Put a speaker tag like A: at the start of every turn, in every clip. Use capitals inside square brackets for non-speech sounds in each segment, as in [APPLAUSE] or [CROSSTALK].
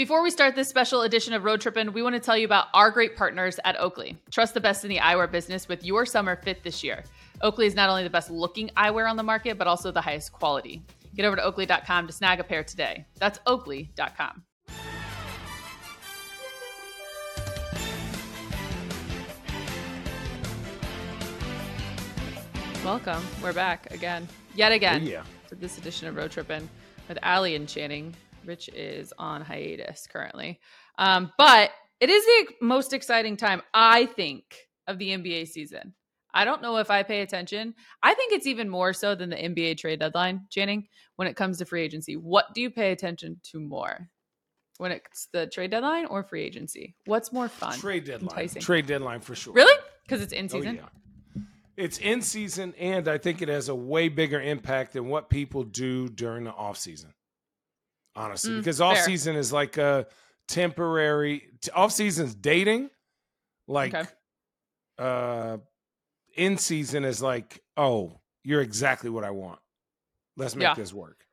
A: Before we start this special edition of Road Trippin', we want to tell you about our great partners at Oakley. Trust the best in the eyewear business with your summer fit this year. Oakley is not only the best looking eyewear on the market, but also the highest quality. Get over to oakley.com to snag a pair today. That's oakley.com. Welcome. We're back again, yet again,
B: Oh, yeah.
A: to this edition of Road Trippin' with Allie and Channing. Rich is on hiatus currently. Um, but it is the most exciting time, I think, of the NBA season. I don't know if I pay attention. I think it's even more so than the NBA trade deadline, Channing, when it comes to free agency. What do you pay attention to more? When it's the trade deadline or free agency? What's more fun?
B: Trade deadline.
A: enticing?
B: Trade deadline for sure.
A: Really? Because it's in
B: Oh,
A: season?
B: yeah. It's in season, and I think it has a way bigger impact than what people do during the off season. Honestly,
A: Mm,
B: because
A: fair.
B: off season is like a temporary. Off season's dating, like
A: Okay.
B: uh, in season is like, oh, you're exactly what I want. Let's make
A: Yeah.
B: this work.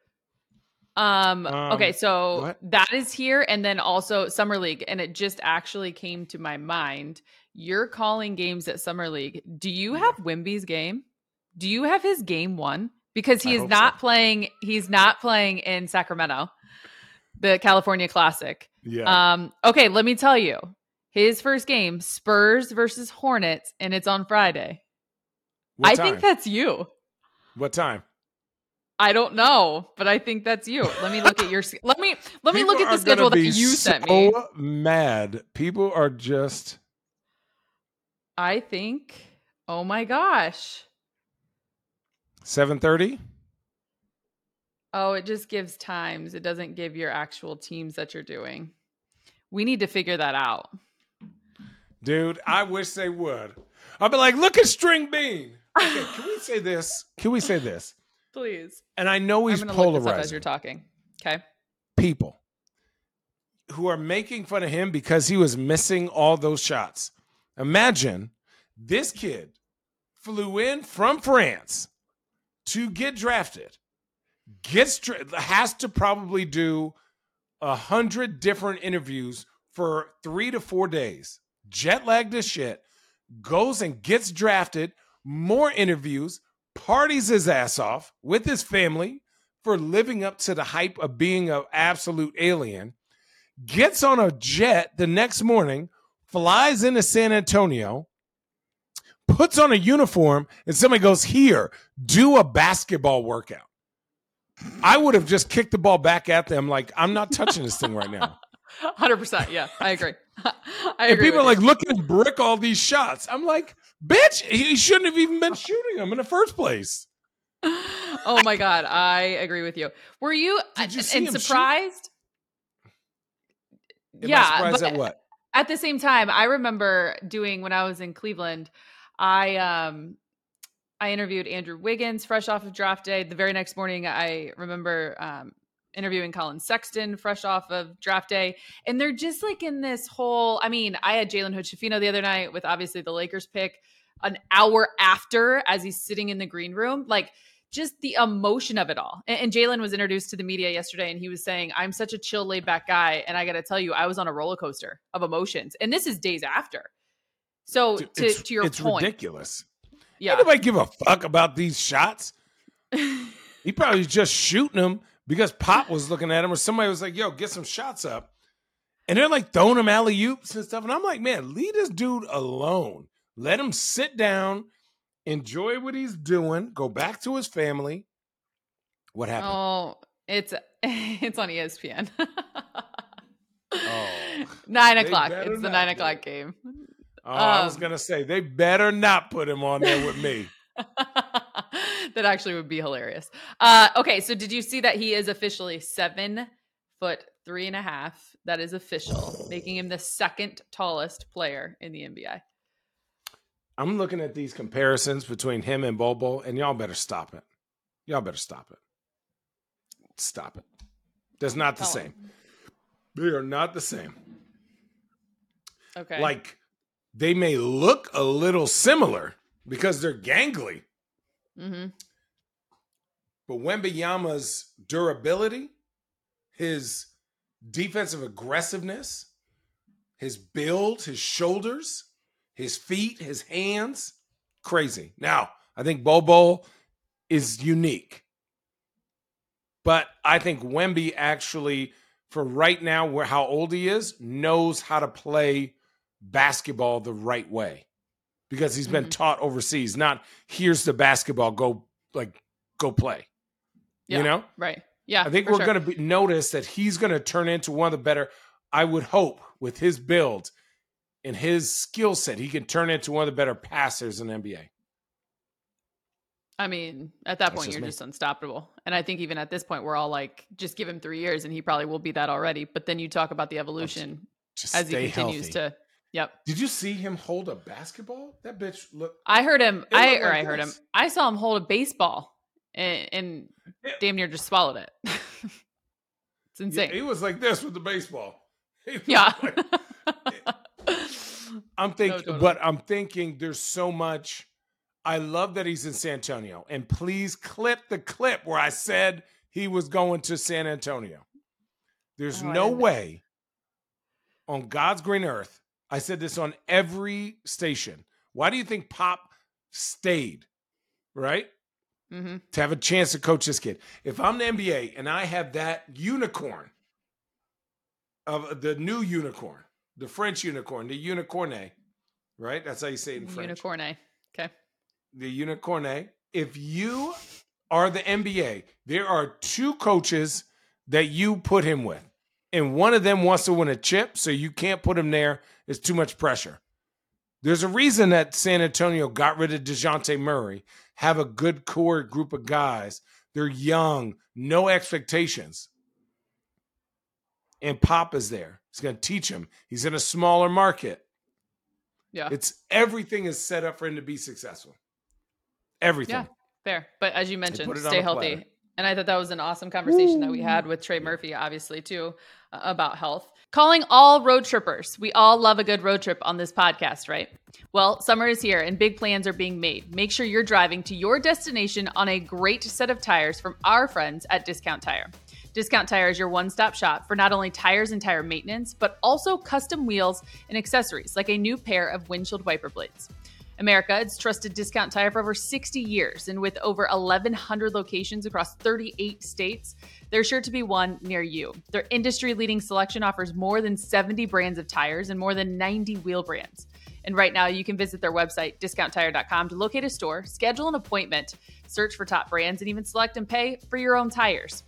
A: Um, okay,
B: Um,
A: so
B: what?
A: that is here, and then also Summer League, and it just actually came to my mind. You're calling games at Summer League. Do you
B: Yeah.
A: have Wemby's game? Do you have his game one? Because he
B: I
A: is not
B: so.
A: playing. He's not playing in Sacramento, the California Classic.
B: Yeah.
A: Um, okay, let me tell you, his first game, Spurs versus Hornets, and it's on Friday.
B: what
A: I
B: time?
A: think that's you.
B: what time?
A: I don't know, but I think that's you. Let me look at your. Let me let me look at the schedule that you sent me.
B: So mad. People are just.
A: I think. Oh my gosh.
B: Seven thirty.
A: Oh, it just gives times. It doesn't give your actual teams that you're doing. We need to figure that out.
B: Dude, I wish they would. I'll be like, look at String Bean. Okay, can we say this? Can we say this? [LAUGHS]
A: Please.
B: And I know he's
A: I'm gonna look this up as you're talking. Okay.
B: people who are making fun of him because he was missing all those shots. Imagine this kid flew in from France to get drafted, gets has to probably do a hundred different interviews for three to four days, jet lagged as shit, goes and gets drafted, more interviews, parties his ass off with his family for living up to the hype of being an absolute alien, gets on a jet the next morning, flies into San Antonio, puts on a uniform, and somebody goes, Here, do a basketball workout. I would have just kicked the ball back at them like, I'm not touching this thing right now. [LAUGHS]
A: 100%. Yeah, I agree. [LAUGHS] I
B: And people are like, look at him brick all these shots. I'm like, bitch, he shouldn't have even been shooting them in the first place. [LAUGHS]
A: oh my God. I agree with you. Were you,
B: you
A: and
B: him shoot?
A: surprised? Yeah.
B: I surprised
A: but-
B: at what?
A: at the same time i remember doing when i was in cleveland i um i interviewed andrew wiggins fresh off of draft day the very next morning i remember um interviewing collin sexton fresh off of draft day and they're just like in this whole i mean i had jalen hood Schifino the other night with obviously the lakers pick an hour after as he's sitting in the green room like just the emotion of it all. And, and Jalen was introduced to the media yesterday and he was saying, I'm such a chill, laid back guy. And I got to tell you, I was on a roller coaster of emotions. And this is days after. So
B: Dude,
A: to, to your
B: it's
A: point,
B: ridiculous.
A: Yeah,
B: Nobody give a fuck about these shots. [LAUGHS] He probably was just shooting them because Pop was looking at him, or somebody was like, "Yo, get some shots up," and they're like throwing him alley oops and stuff. And I'm like, "Man, leave this dude alone. Let him sit down, enjoy what he's doing, go back to his family." What happened?
A: oh, it's [LAUGHS] it's on ESPN. [LAUGHS]
B: Oh.
A: nine o'clock. It's the nine o'clock game.
B: Oh, I was
A: um,
B: gonna say they better not put him on there with me. [LAUGHS]
A: that actually would be hilarious. Uh, okay, so did you see that he is officially seven foot three and a half? That is official, making him the second tallest player in the NBA.
B: I'm looking at these comparisons between him and Bobo, and y'all better stop it. Y'all better stop it. Stop it. That's not the
A: Tell
B: same.
A: him.
B: They are not the same.
A: Okay.
B: Like they may look a little similar because they're gangly,
A: hmm
B: but Wembanyama's durability, his defensive aggressiveness, his build, his shoulders, his feet, his hands. Crazy. Now, I think Bobo is unique. But I think Wemby actually, for right now, where how old he is, knows how to play basketball the right way because he's been mm-hmm. taught overseas. Not here's the basketball, go like go play.
A: Yeah,
B: you know,
A: right? Yeah,
B: I think we're sure. going to notice that he's going to turn into one of the better. I would hope with his build and his skill set, he can turn into one of the better passers in NBA.
A: I mean, at that That's point, just you're me. just unstoppable. And I think even at this point, we're all like, just give him three years, and he probably will be that already. But then you talk about the evolution just, just as he continues healthy. to. Yep.
B: Did you see him hold a basketball? That bitch look.
A: I heard him. I or like I heard him. I saw him hold a baseball and, and yeah. damn near just swallowed it. [LAUGHS] it's insane.
B: Yeah, he was like this with the baseball. [LAUGHS]
A: Yeah.
B: Like, [LAUGHS] I'm thinking, no, totally. but I'm thinking there's so much. I love that he's in San Antonio. And please clip the clip where I said he was going to San Antonio. There's oh, no way on God's green earth. I said this on every station. Why do you think Pop stayed? Right? mm-hmm. to have a chance to coach this kid. If I'm the NBA and I have that unicorn of the new unicorn, the French unicorn, the unicorne, right? That's how you say it in French.
A: Unicorne. Okay.
B: The unicorne. If you are the NBA, there are two coaches that you put him with. And one of them wants to win a chip, so you can't put him there. It's too much pressure. There's a reason that San Antonio got rid of DeJounte Murray have a good core group of guys. They're young, no expectations. And Pop is there. He's going to teach him. He's in a smaller market.
A: Yeah.
B: It's everything is set up for him to be successful. Everything. Yeah,
A: fair. But as you mentioned, stay healthy. Platter. And I thought that was an awesome conversation Ooh. that we had with Trey Murphy, obviously, too, uh, about health. Calling all road trippers. We all love a good road trip on this podcast, right? Well, summer is here and big plans are being made. Make sure you're driving to your destination on a great set of tires from our friends at Discount Tire. Discount Tire is your one stop shop for not only tires and tire maintenance, but also custom wheels and accessories like a new pair of windshield wiper blades. America, it's trusted discount tire for over 60 years, and with over 1,100 locations across 38 states, there's sure to be one near you. Their industry leading selection offers more than 70 brands of tires and more than 90 wheel brands. And right now, you can visit their website, discounttire.com, to locate a store, schedule an appointment, search for top brands, and even select and pay for your own tires.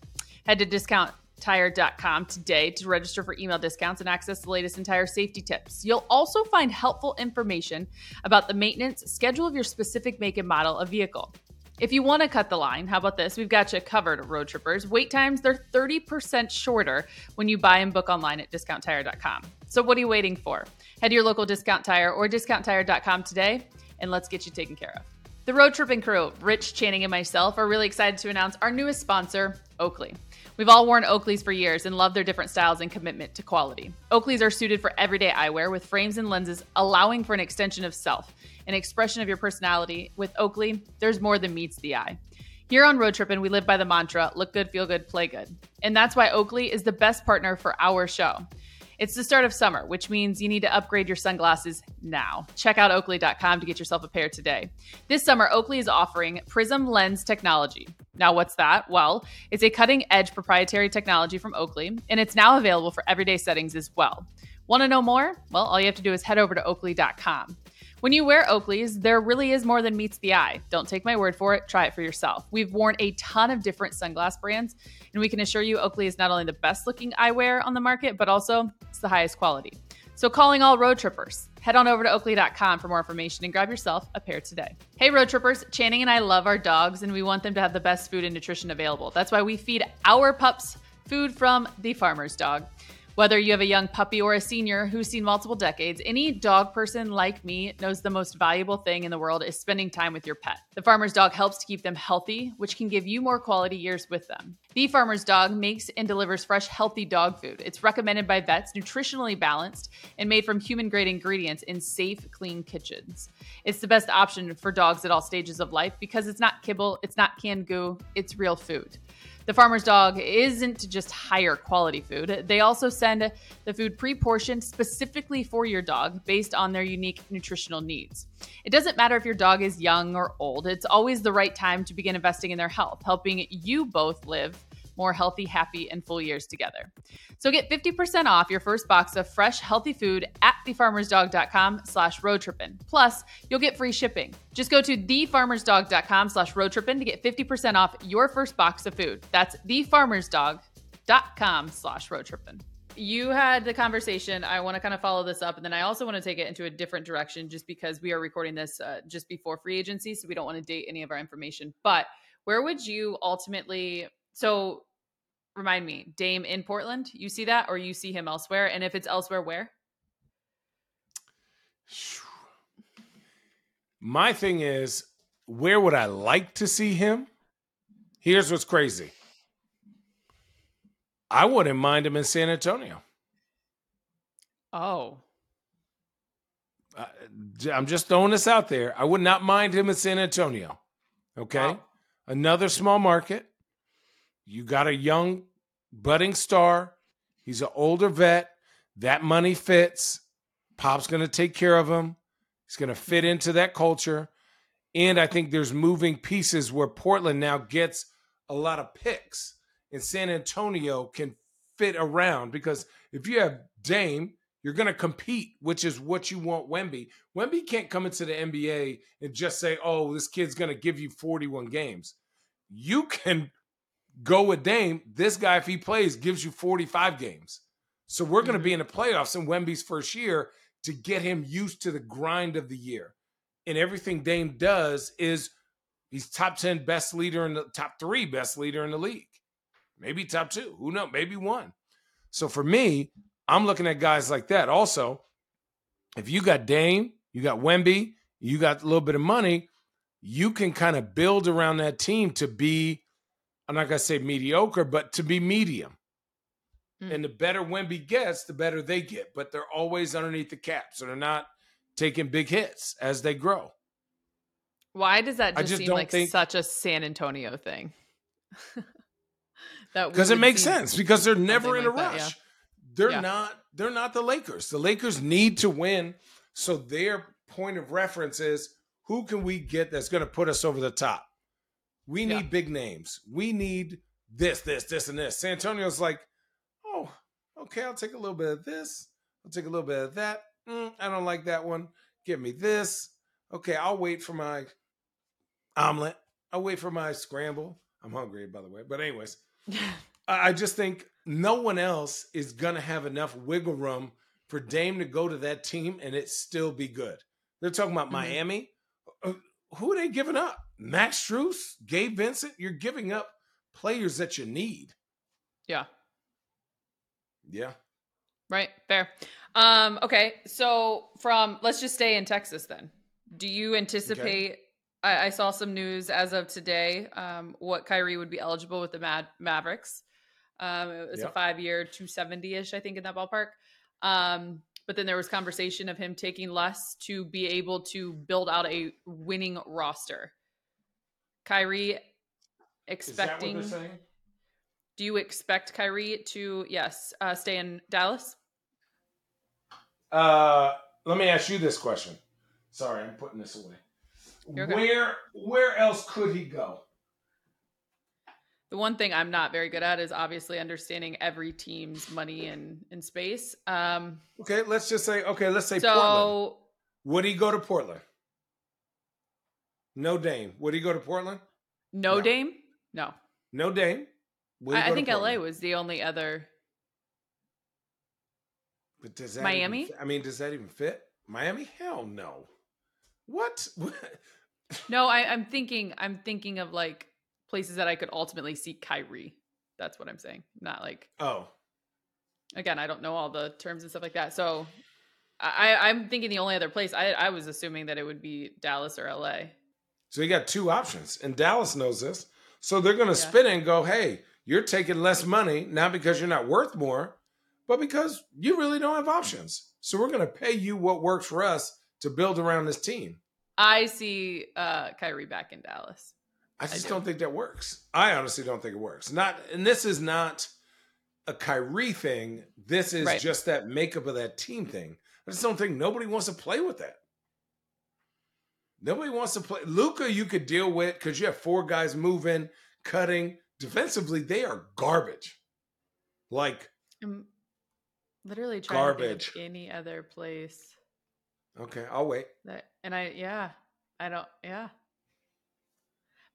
A: Head to discount tire.com today to register for email discounts and access the latest entire safety tips. You'll also find helpful information about the maintenance schedule of your specific make and model of vehicle. If you want to cut the line, how about this? We've got you covered, road trippers. Wait times, they're 30% shorter when you buy and book online at discounttire.com. So what are you waiting for? Head to your local discount tire or discounttire.com today and let's get you taken care of. The road tripping crew, Rich Channing and myself, are really excited to announce our newest sponsor, Oakley. We've all worn Oakleys for years and love their different styles and commitment to quality. Oakleys are suited for everyday eyewear with frames and lenses allowing for an extension of self, an expression of your personality. With Oakley, there's more than meets the eye. Here on Road Trippin', we live by the mantra look good, feel good, play good. And that's why Oakley is the best partner for our show. It's the start of summer, which means you need to upgrade your sunglasses now. Check out oakley.com to get yourself a pair today. This summer, Oakley is offering Prism Lens technology. Now, what's that? Well, it's a cutting edge proprietary technology from Oakley, and it's now available for everyday settings as well. Want to know more? Well, all you have to do is head over to oakley.com. When you wear Oakleys, there really is more than meets the eye. Don't take my word for it, try it for yourself. We've worn a ton of different sunglass brands, and we can assure you Oakley is not only the best looking eyewear on the market, but also it's the highest quality. So, calling all road trippers, head on over to oakley.com for more information and grab yourself a pair today. Hey, road trippers, Channing and I love our dogs, and we want them to have the best food and nutrition available. That's why we feed our pups food from the farmer's dog. Whether you have a young puppy or a senior who's seen multiple decades, any dog person like me knows the most valuable thing in the world is spending time with your pet. The farmer's dog helps to keep them healthy, which can give you more quality years with them. The farmer's dog makes and delivers fresh, healthy dog food. It's recommended by vets, nutritionally balanced, and made from human grade ingredients in safe, clean kitchens. It's the best option for dogs at all stages of life because it's not kibble, it's not canned goo, it's real food. The Farmer's Dog isn't just higher quality food, they also send the food pre portioned specifically for your dog based on their unique nutritional needs. It doesn't matter if your dog is young or old, it's always the right time to begin investing in their health, helping you both live more healthy, happy, and full years together. So get 50% off your first box of fresh, healthy food at thefarmersdog.com slash roadtrippin. Plus, you'll get free shipping. Just go to thefarmersdog.com slash roadtrippin to get 50% off your first box of food. That's thefarmersdog.com slash roadtrippin. You had the conversation. I want to kind of follow this up, and then I also want to take it into a different direction just because we are recording this uh, just before free agency, so we don't want to date any of our information. But where would you ultimately so remind me, Dame in Portland. You see that, or you see him elsewhere? And if it's elsewhere, where? [SIGHS]
B: My thing is, where would I like to see him? Here's what's crazy. I wouldn't mind him in San Antonio.
A: Oh.
B: I'm just throwing this out there. I would not mind him in San Antonio. Okay. Wow. Another small market. You got a young budding star. He's an older vet. That money fits. Pop's going to take care of him. He's going to fit into that culture. And I think there's moving pieces where Portland now gets a lot of picks and San Antonio can fit around because if you have Dame, you're going to compete, which is what you want Wemby. Wemby can't come into the NBA and just say, oh, this kid's going to give you 41 games. You can go with Dame. This guy, if he plays, gives you 45 games. So we're going to be mm-hmm. in the playoffs in Wemby's first year to get him used to the grind of the year. And everything Dame does is he's top 10 best leader in the top three best leader in the league. Maybe top two. Who knows? Maybe one. So for me, I'm looking at guys like that. Also, if you got Dame, you got Wemby, you got a little bit of money, you can kind of build around that team to be I'm not going to say mediocre, but to be medium. Mm. And the better Wemby gets, the better they get. But they're always underneath the cap. So they're not taking big hits as they grow.
A: Why does that just, just seem like think, such a San Antonio thing? [LAUGHS]
B: because it makes sense because they're never in a rush. That, yeah. They're yeah. not. They're not the Lakers. The Lakers need to win, so their point of reference is who can we get that's going to put us over the top. We need yeah. big names. We need this, this, this, and this. San Antonio's like, oh, okay, I'll take a little bit of this. I'll take a little bit of that. Mm, I don't like that one. Give me this. Okay, I'll wait for my omelet. I'll wait for my scramble. I'm hungry, by the way. But, anyways, [LAUGHS] I just think no one else is going to have enough wiggle room for Dame to go to that team and it still be good. They're talking about mm-hmm. Miami. Who are they giving up? Max Strus, Gabe Vincent, you're giving up players that you need.
A: Yeah.
B: Yeah.
A: Right. Fair. Um, okay. So from let's just stay in Texas then. Do you anticipate okay. I, I, saw some news as of today, um, what Kyrie would be eligible with the Mad Mavericks. Um, it was a five year, 270 ish, I think, in that ballpark. Um, but then there was conversation of him taking less to be able to build out a winning roster. Kyrie expecting. Do you expect Kyrie to yes uh, stay in Dallas?
B: Uh, let me ask you this question. Sorry, I'm putting this away. Okay. Where where else could he go?
A: The one thing I'm not very good at is obviously understanding every team's money and in space. Um,
B: okay, let's just say okay, let's say so, Portland. Would he go to Portland? No Dame. Would he go to Portland?
A: No, no. Dame? No.
B: No Dame.
A: I, I think LA was the only other.
B: But does that
A: Miami?
B: Even, I mean, does that even fit? Miami? Hell no. What? [LAUGHS]
A: no, I, I'm thinking. I'm thinking of like places that I could ultimately see Kyrie. That's what I'm saying. Not like
B: oh.
A: Again, I don't know all the terms and stuff like that. So I, I'm thinking the only other place I, I was assuming that it would be Dallas or LA.
B: So you got two options, and Dallas knows this. So they're going to yeah. spin it and go, "Hey, you're taking less money not because you're not worth more, but because you really don't have options. So we're going to pay you what works for us to build around this team."
A: I see uh, Kyrie back in Dallas.
B: I just
A: do.
B: do. not think that works. I honestly don't think it works. Not, and this is not a Kyrie thing. This is
A: Right.
B: just that makeup of that team thing. I just don't think nobody wants to play with that. Nobody wants to play. Luka, you could deal with because you have four guys moving, cutting. Defensively, they are garbage. Like,
A: I'm literally trying
B: Garbage.
A: to any other place
B: okay, I'll wait.
A: that, and I yeah, I don't yeah.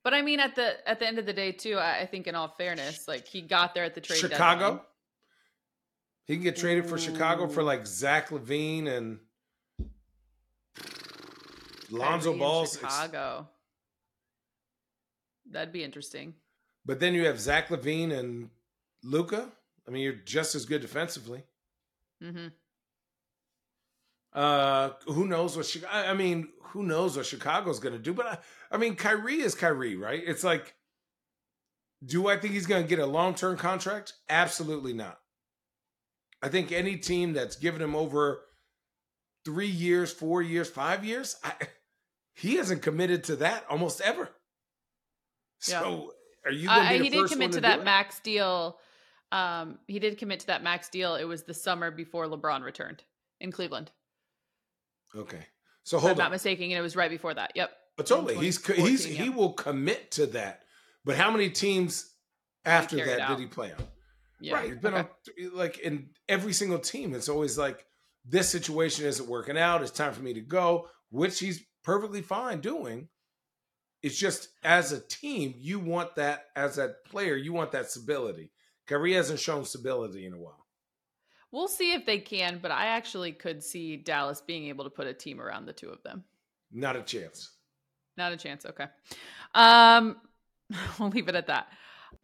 A: But I mean, at the at the end of the day, too, I, I think in all fairness, like he got there at the trade
B: Chicago.
A: deadline.
B: He can get traded for Chicago for like Zach LaVine and Lonzo
A: Kyrie
B: Balls.
A: Chicago. That'd be interesting.
B: But then you have Zach LaVine and Luka. I mean, you're just as good defensively.
A: hmm
B: Uh, who knows what Chicago? I mean, who knows what Chicago's going to do? But I, I mean, Kyrie is Kyrie, right? It's like, do I think he's going to get a long term contract? Absolutely not. I think any team that's given him over three years, four years, five years, I, he hasn't committed to that almost ever.
A: Yeah.
B: So, are you going to
A: Uh,
B: be the
A: he did commit
B: one
A: to
B: do
A: that max deal. Um, he did commit to that max deal. It was the summer before LeBron returned in Cleveland.
B: Okay, so hold
A: I'm not
B: on.
A: mistaken, and it was right before that. Yep.
B: But totally, he's he's
A: 2014,
B: he will commit to that. But how many teams after that did he play on?
A: Yeah.
B: Right, he's been
A: okay.
B: on like in every single team. It's always like this situation isn't working out. It's time for me to go, which he's perfectly fine doing. It's just as a team, you want that as a player, you want that stability. Kyrie hasn't shown stability in a while.
A: We'll see if they can, but I actually could see Dallas being able to put a team around the two of them.
B: Not a chance.
A: Not a chance. Okay. Um, [LAUGHS] we'll leave it at that.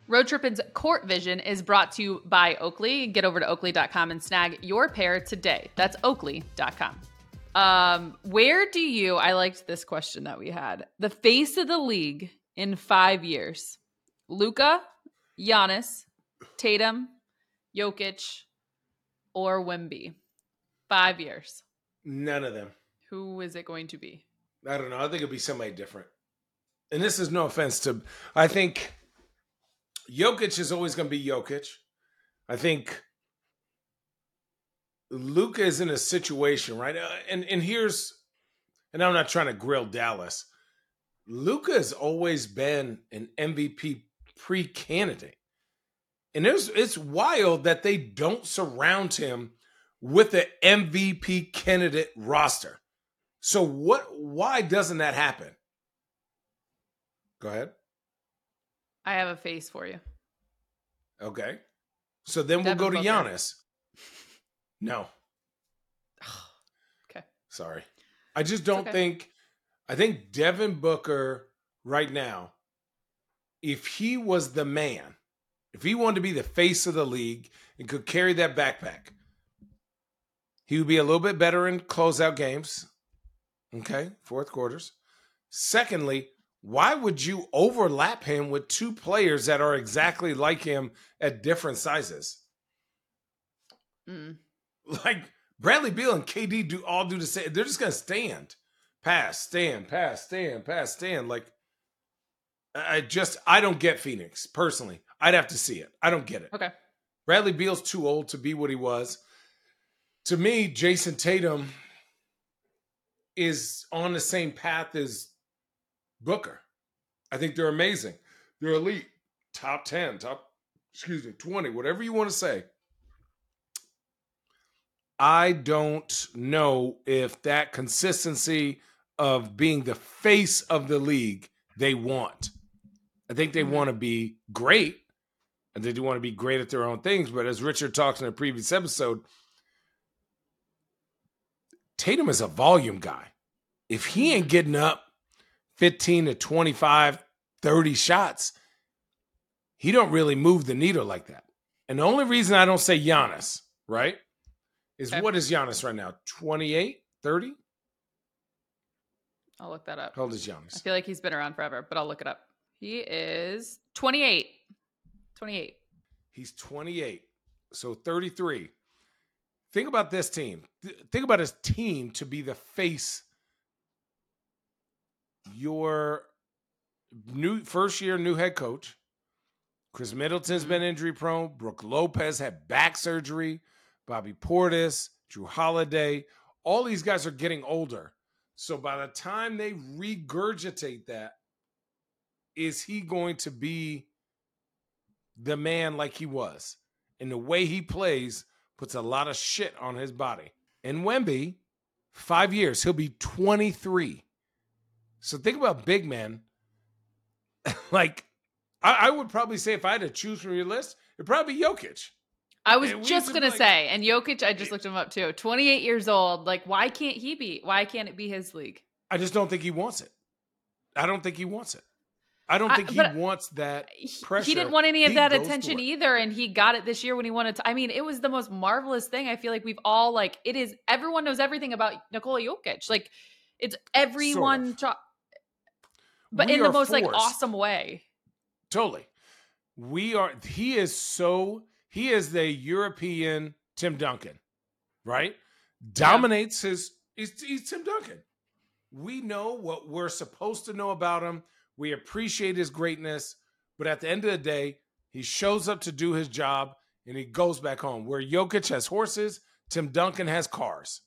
A: Road Trippin's Court Vision is brought to you by Oakley. Get over to oakley.com and snag your pair today. That's oakley.com. Um, where do you, I liked this question that we had, the face of the league in five years? Luka, Giannis, Tatum, Jokic, or Wemby? Five years.
B: None of them.
A: Who is it going to be?
B: I don't know. I think it'll be somebody different. And this is no offense to. I think Jokic is always going to be Jokic. I think Luka is in a situation right, Uh, and and here's, and I'm not trying to grill Dallas. Luka has always been an MVP pre candidate, and it's it's wild that they don't surround him with the MVP candidate roster. So what why doesn't that happen? Go ahead.
A: I have a face for you.
B: Okay. So then we'll go to
A: Booker.
B: Giannis. [LAUGHS] No, [SIGHS]
A: Okay.
B: sorry. I just don't
A: okay.
B: think I think Devin Booker right now, if he was the man, if he wanted to be the face of the league and could carry that backpack, he would be a little bit better in closeout games. Okay, fourth quarters. Secondly, why would you overlap him with two players that are exactly like him at different sizes?
A: Mm. [LAUGHS]
B: Like Bradley Beal and KD do all do the same. They're just gonna stand, pass, stand, pass, stand, pass, stand. Like I I just I don't get Phoenix personally. I'd have to see it. I don't get it.
A: Okay.
B: Bradley Beal's too old to be what he was. To me, Jayson Tatum is on the same path as Booker. I think they're amazing. They're elite, top 10, top, excuse me, 20, whatever you want to say. I don't know if that consistency of being the face of the league they want. I think they
A: Mhm.
B: want to be great and they do want to be great at their own things. But as Richard talks in a previous episode, Tatum is a volume guy. If he ain't getting up 15 to 25, 30 shots, he don't really move the needle like that. And the only reason I don't say Giannis, right, is
A: Okay.
B: what is Giannis right now? 28, 30?
A: I'll look that up.
B: How old is Giannis?
A: I feel like he's been around forever, but I'll look it up. He is 28. 28.
B: He's 28. So 33. Think about this team. Th- Think about his team to be the face. Your new first year new head coach. Khris Middleton's mm-hmm. been injury prone. Brook Lopez had back surgery. Bobby Portis, Jrue Holiday, all these guys are getting older. So by the time they regurgitate that, is he going to be the man like he was? And the way he plays puts a lot of shit on his body. And Wemby, five years, he'll be 23. So think about big men. [LAUGHS] like, I, I, would probably say if I had to choose from your list, it'd probably be Jokic.
A: I was just gonna like, say, and Jokic, I just looked him up too. 28 years old. Like, why can't he be? Why can't it be his league?
B: I just don't think he wants it. I don't think he wants it. I don't think I, he wants that pressure.
A: He didn't want any of he that attention either, and he got it this year when he wanted to. I mean, it was the most marvelous thing. I feel like we've all like it is. Everyone knows everything about Nikola Jokic. Like it's everyone, sort of. but we in the most forced. like awesome way.
B: Totally, we are. He is so. He is the European Tim Duncan, right? Dominates yeah. his. He's, he's Tim Duncan. We know what we're supposed to know about him we appreciate his greatness, but at the end of the day, he shows up to do his job and he goes back home. Where Jokic has horses, Tim Duncan has cars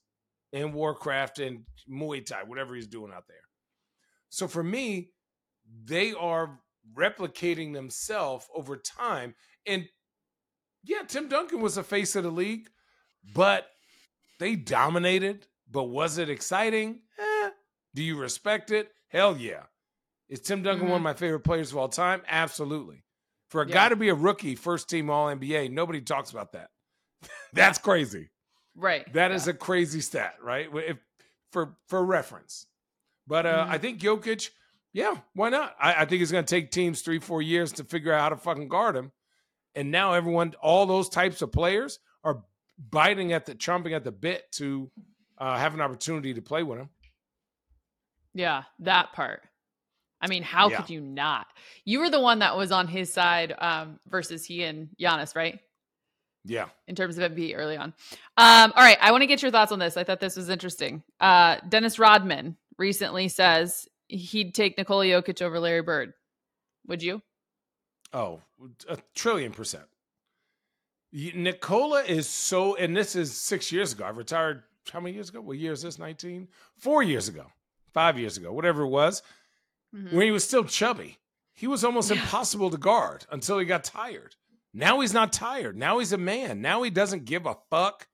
B: and Warcraft and Muay Thai, whatever he's doing out there. So for me, they are replicating themselves over time. And yeah, Tim Duncan was the face of the league, but they dominated. But was it exciting? Eh. Do you respect it? Hell yeah. Is Tim Duncan mm-hmm. one of mm-hmm. my favorite players of all time? Absolutely. For a yeah. guy to be a rookie, first team All NBA, nobody talks about that. [LAUGHS] That's crazy.
A: Right.
B: That yeah. is a crazy stat, right? If for for reference. But uh, mm-hmm. I think Jokic, yeah, why not? I, I think it's going to take teams three, four years to figure out how to fucking guard him. And now everyone, all those types of players are biting at the, chomping at the bit to uh, have an opportunity to play with him.
A: Yeah, that part. I mean, how yeah. could you not? You were the one that was on his side um, versus he and Giannis, right?
B: Yeah.
A: In terms of MVP early on. Um, all right. I want to get your thoughts on this. I thought this was interesting. Uh, Dennis Rodman recently says he'd take Nikola Jokic over Larry Bird. Would you?
B: Oh, a trillion percent. Nikola is so, and this is six years ago. I retired how many years ago? What year is this? 19? Four years ago, five years ago, whatever it was mm-hmm. when he was still chubby. He was almost yeah. impossible to guard until he got tired. Now he's not tired. Now he's a man. Now he doesn't give a fuck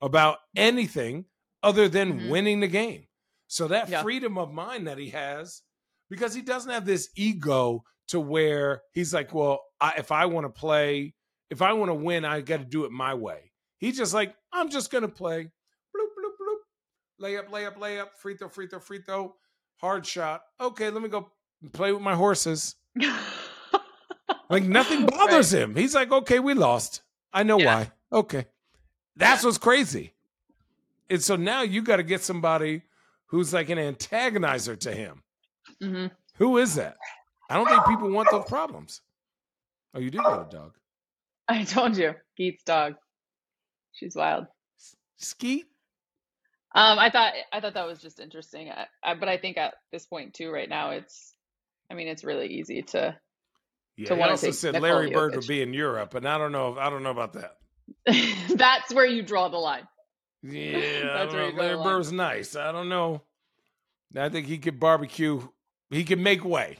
B: about anything other than mm-hmm. winning the game. So that yeah. freedom of mind that he has, because he doesn't have this ego to where he's like, well, I, if I want to play, if I want to win, I got to do it my way. He's just like, I'm just gonna play, bloop bloop bloop, layup, layup, layup, free throw, free throw, free throw hard shot. Okay, let me go play with my horses. [LAUGHS] like nothing bothers right. him. He's like, okay, we lost. I know yeah. why. Okay. That's yeah. what's crazy. And so now you got to get somebody who's like an antagonizer to him. Mm-hmm. Who is that? I don't think people want those problems. Oh, you do got a dog.
A: I told you, Geet's dog. She's wild.
B: Skeet?
A: Um, I thought I thought that was just interesting, I, I, but I think at this point too, right now, it's, I mean, it's really easy to.
B: Yeah, to he also said Larry Bird would be in Europe, and I don't know. I don't know about that. [LAUGHS]
A: That's where you draw the line. [LAUGHS]
B: Yeah, that's where Larry Bird's nice. I don't know. I think he could barbecue. He can make way.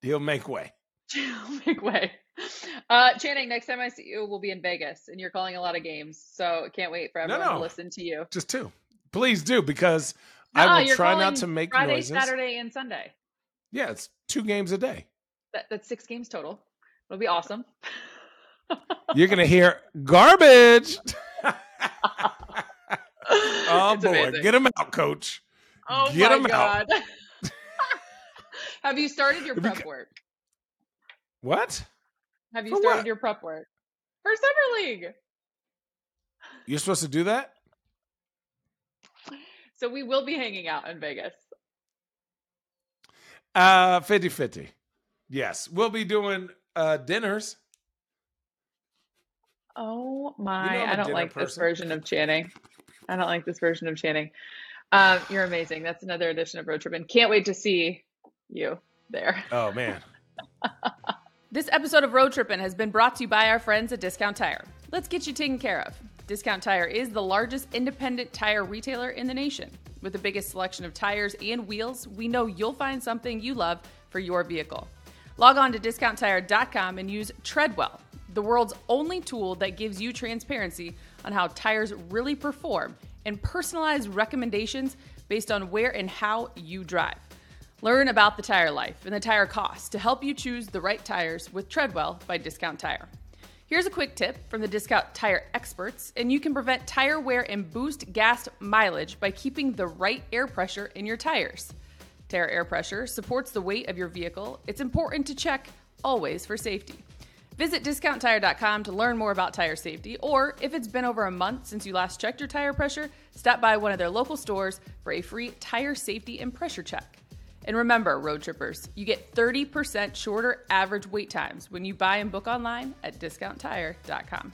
B: He'll make way. [LAUGHS]
A: He'll make way. Uh, Channing, next time I see you, we'll be in Vegas, and you're calling a lot of games, so can't wait for everyone no, no. to listen to you.
B: Just two. Please do because no, I will try not to make
A: Friday,
B: noises.
A: Saturday, and Sunday.
B: Yeah, it's two games a day.
A: That, that's six games total. It'll be awesome.
B: You're gonna hear garbage. [LAUGHS] oh it's boy, amazing. get him out, coach.
A: Oh
B: get
A: my god. [LAUGHS] Have you started your prep work?
B: What?
A: Have you For started what? your prep work for summer league?
B: You're supposed to do that.
A: So we will be hanging out in Vegas.
B: Uh 50 50. Yes. We'll be doing uh dinners.
A: Oh my, you know I don't like person. this version of Channing. I don't like this version of Channing. Um, you're amazing. That's another edition of Road Trippin'. Can't wait to see you there. [LAUGHS]
B: Oh man.
A: This episode of Road Trippin' has been brought to you by our friends at Discount Tire. Let's get you taken care of. Discount Tire is the largest independent tire retailer in the nation. With the biggest selection of tires and wheels, we know you'll find something you love for your vehicle. Log on to discounttire.com and use Treadwell, the world's only tool that gives you transparency on how tires really perform and personalized recommendations based on where and how you drive. Learn about the tire life and the tire cost to help you choose the right tires with Treadwell by Discount Tire. Here's a quick tip from the Discount Tire experts, and you can prevent tire wear and boost gas mileage by keeping the right air pressure in your tires. Tire air pressure supports the weight of your vehicle. It's important to check always for safety. Visit discounttire.com to learn more about tire safety, or if it's been over a month since you last checked your tire pressure, stop by one of their local stores for a free tire safety and pressure check. And remember, road trippers, you get 30% shorter average wait times when you buy and book online at discounttire.com.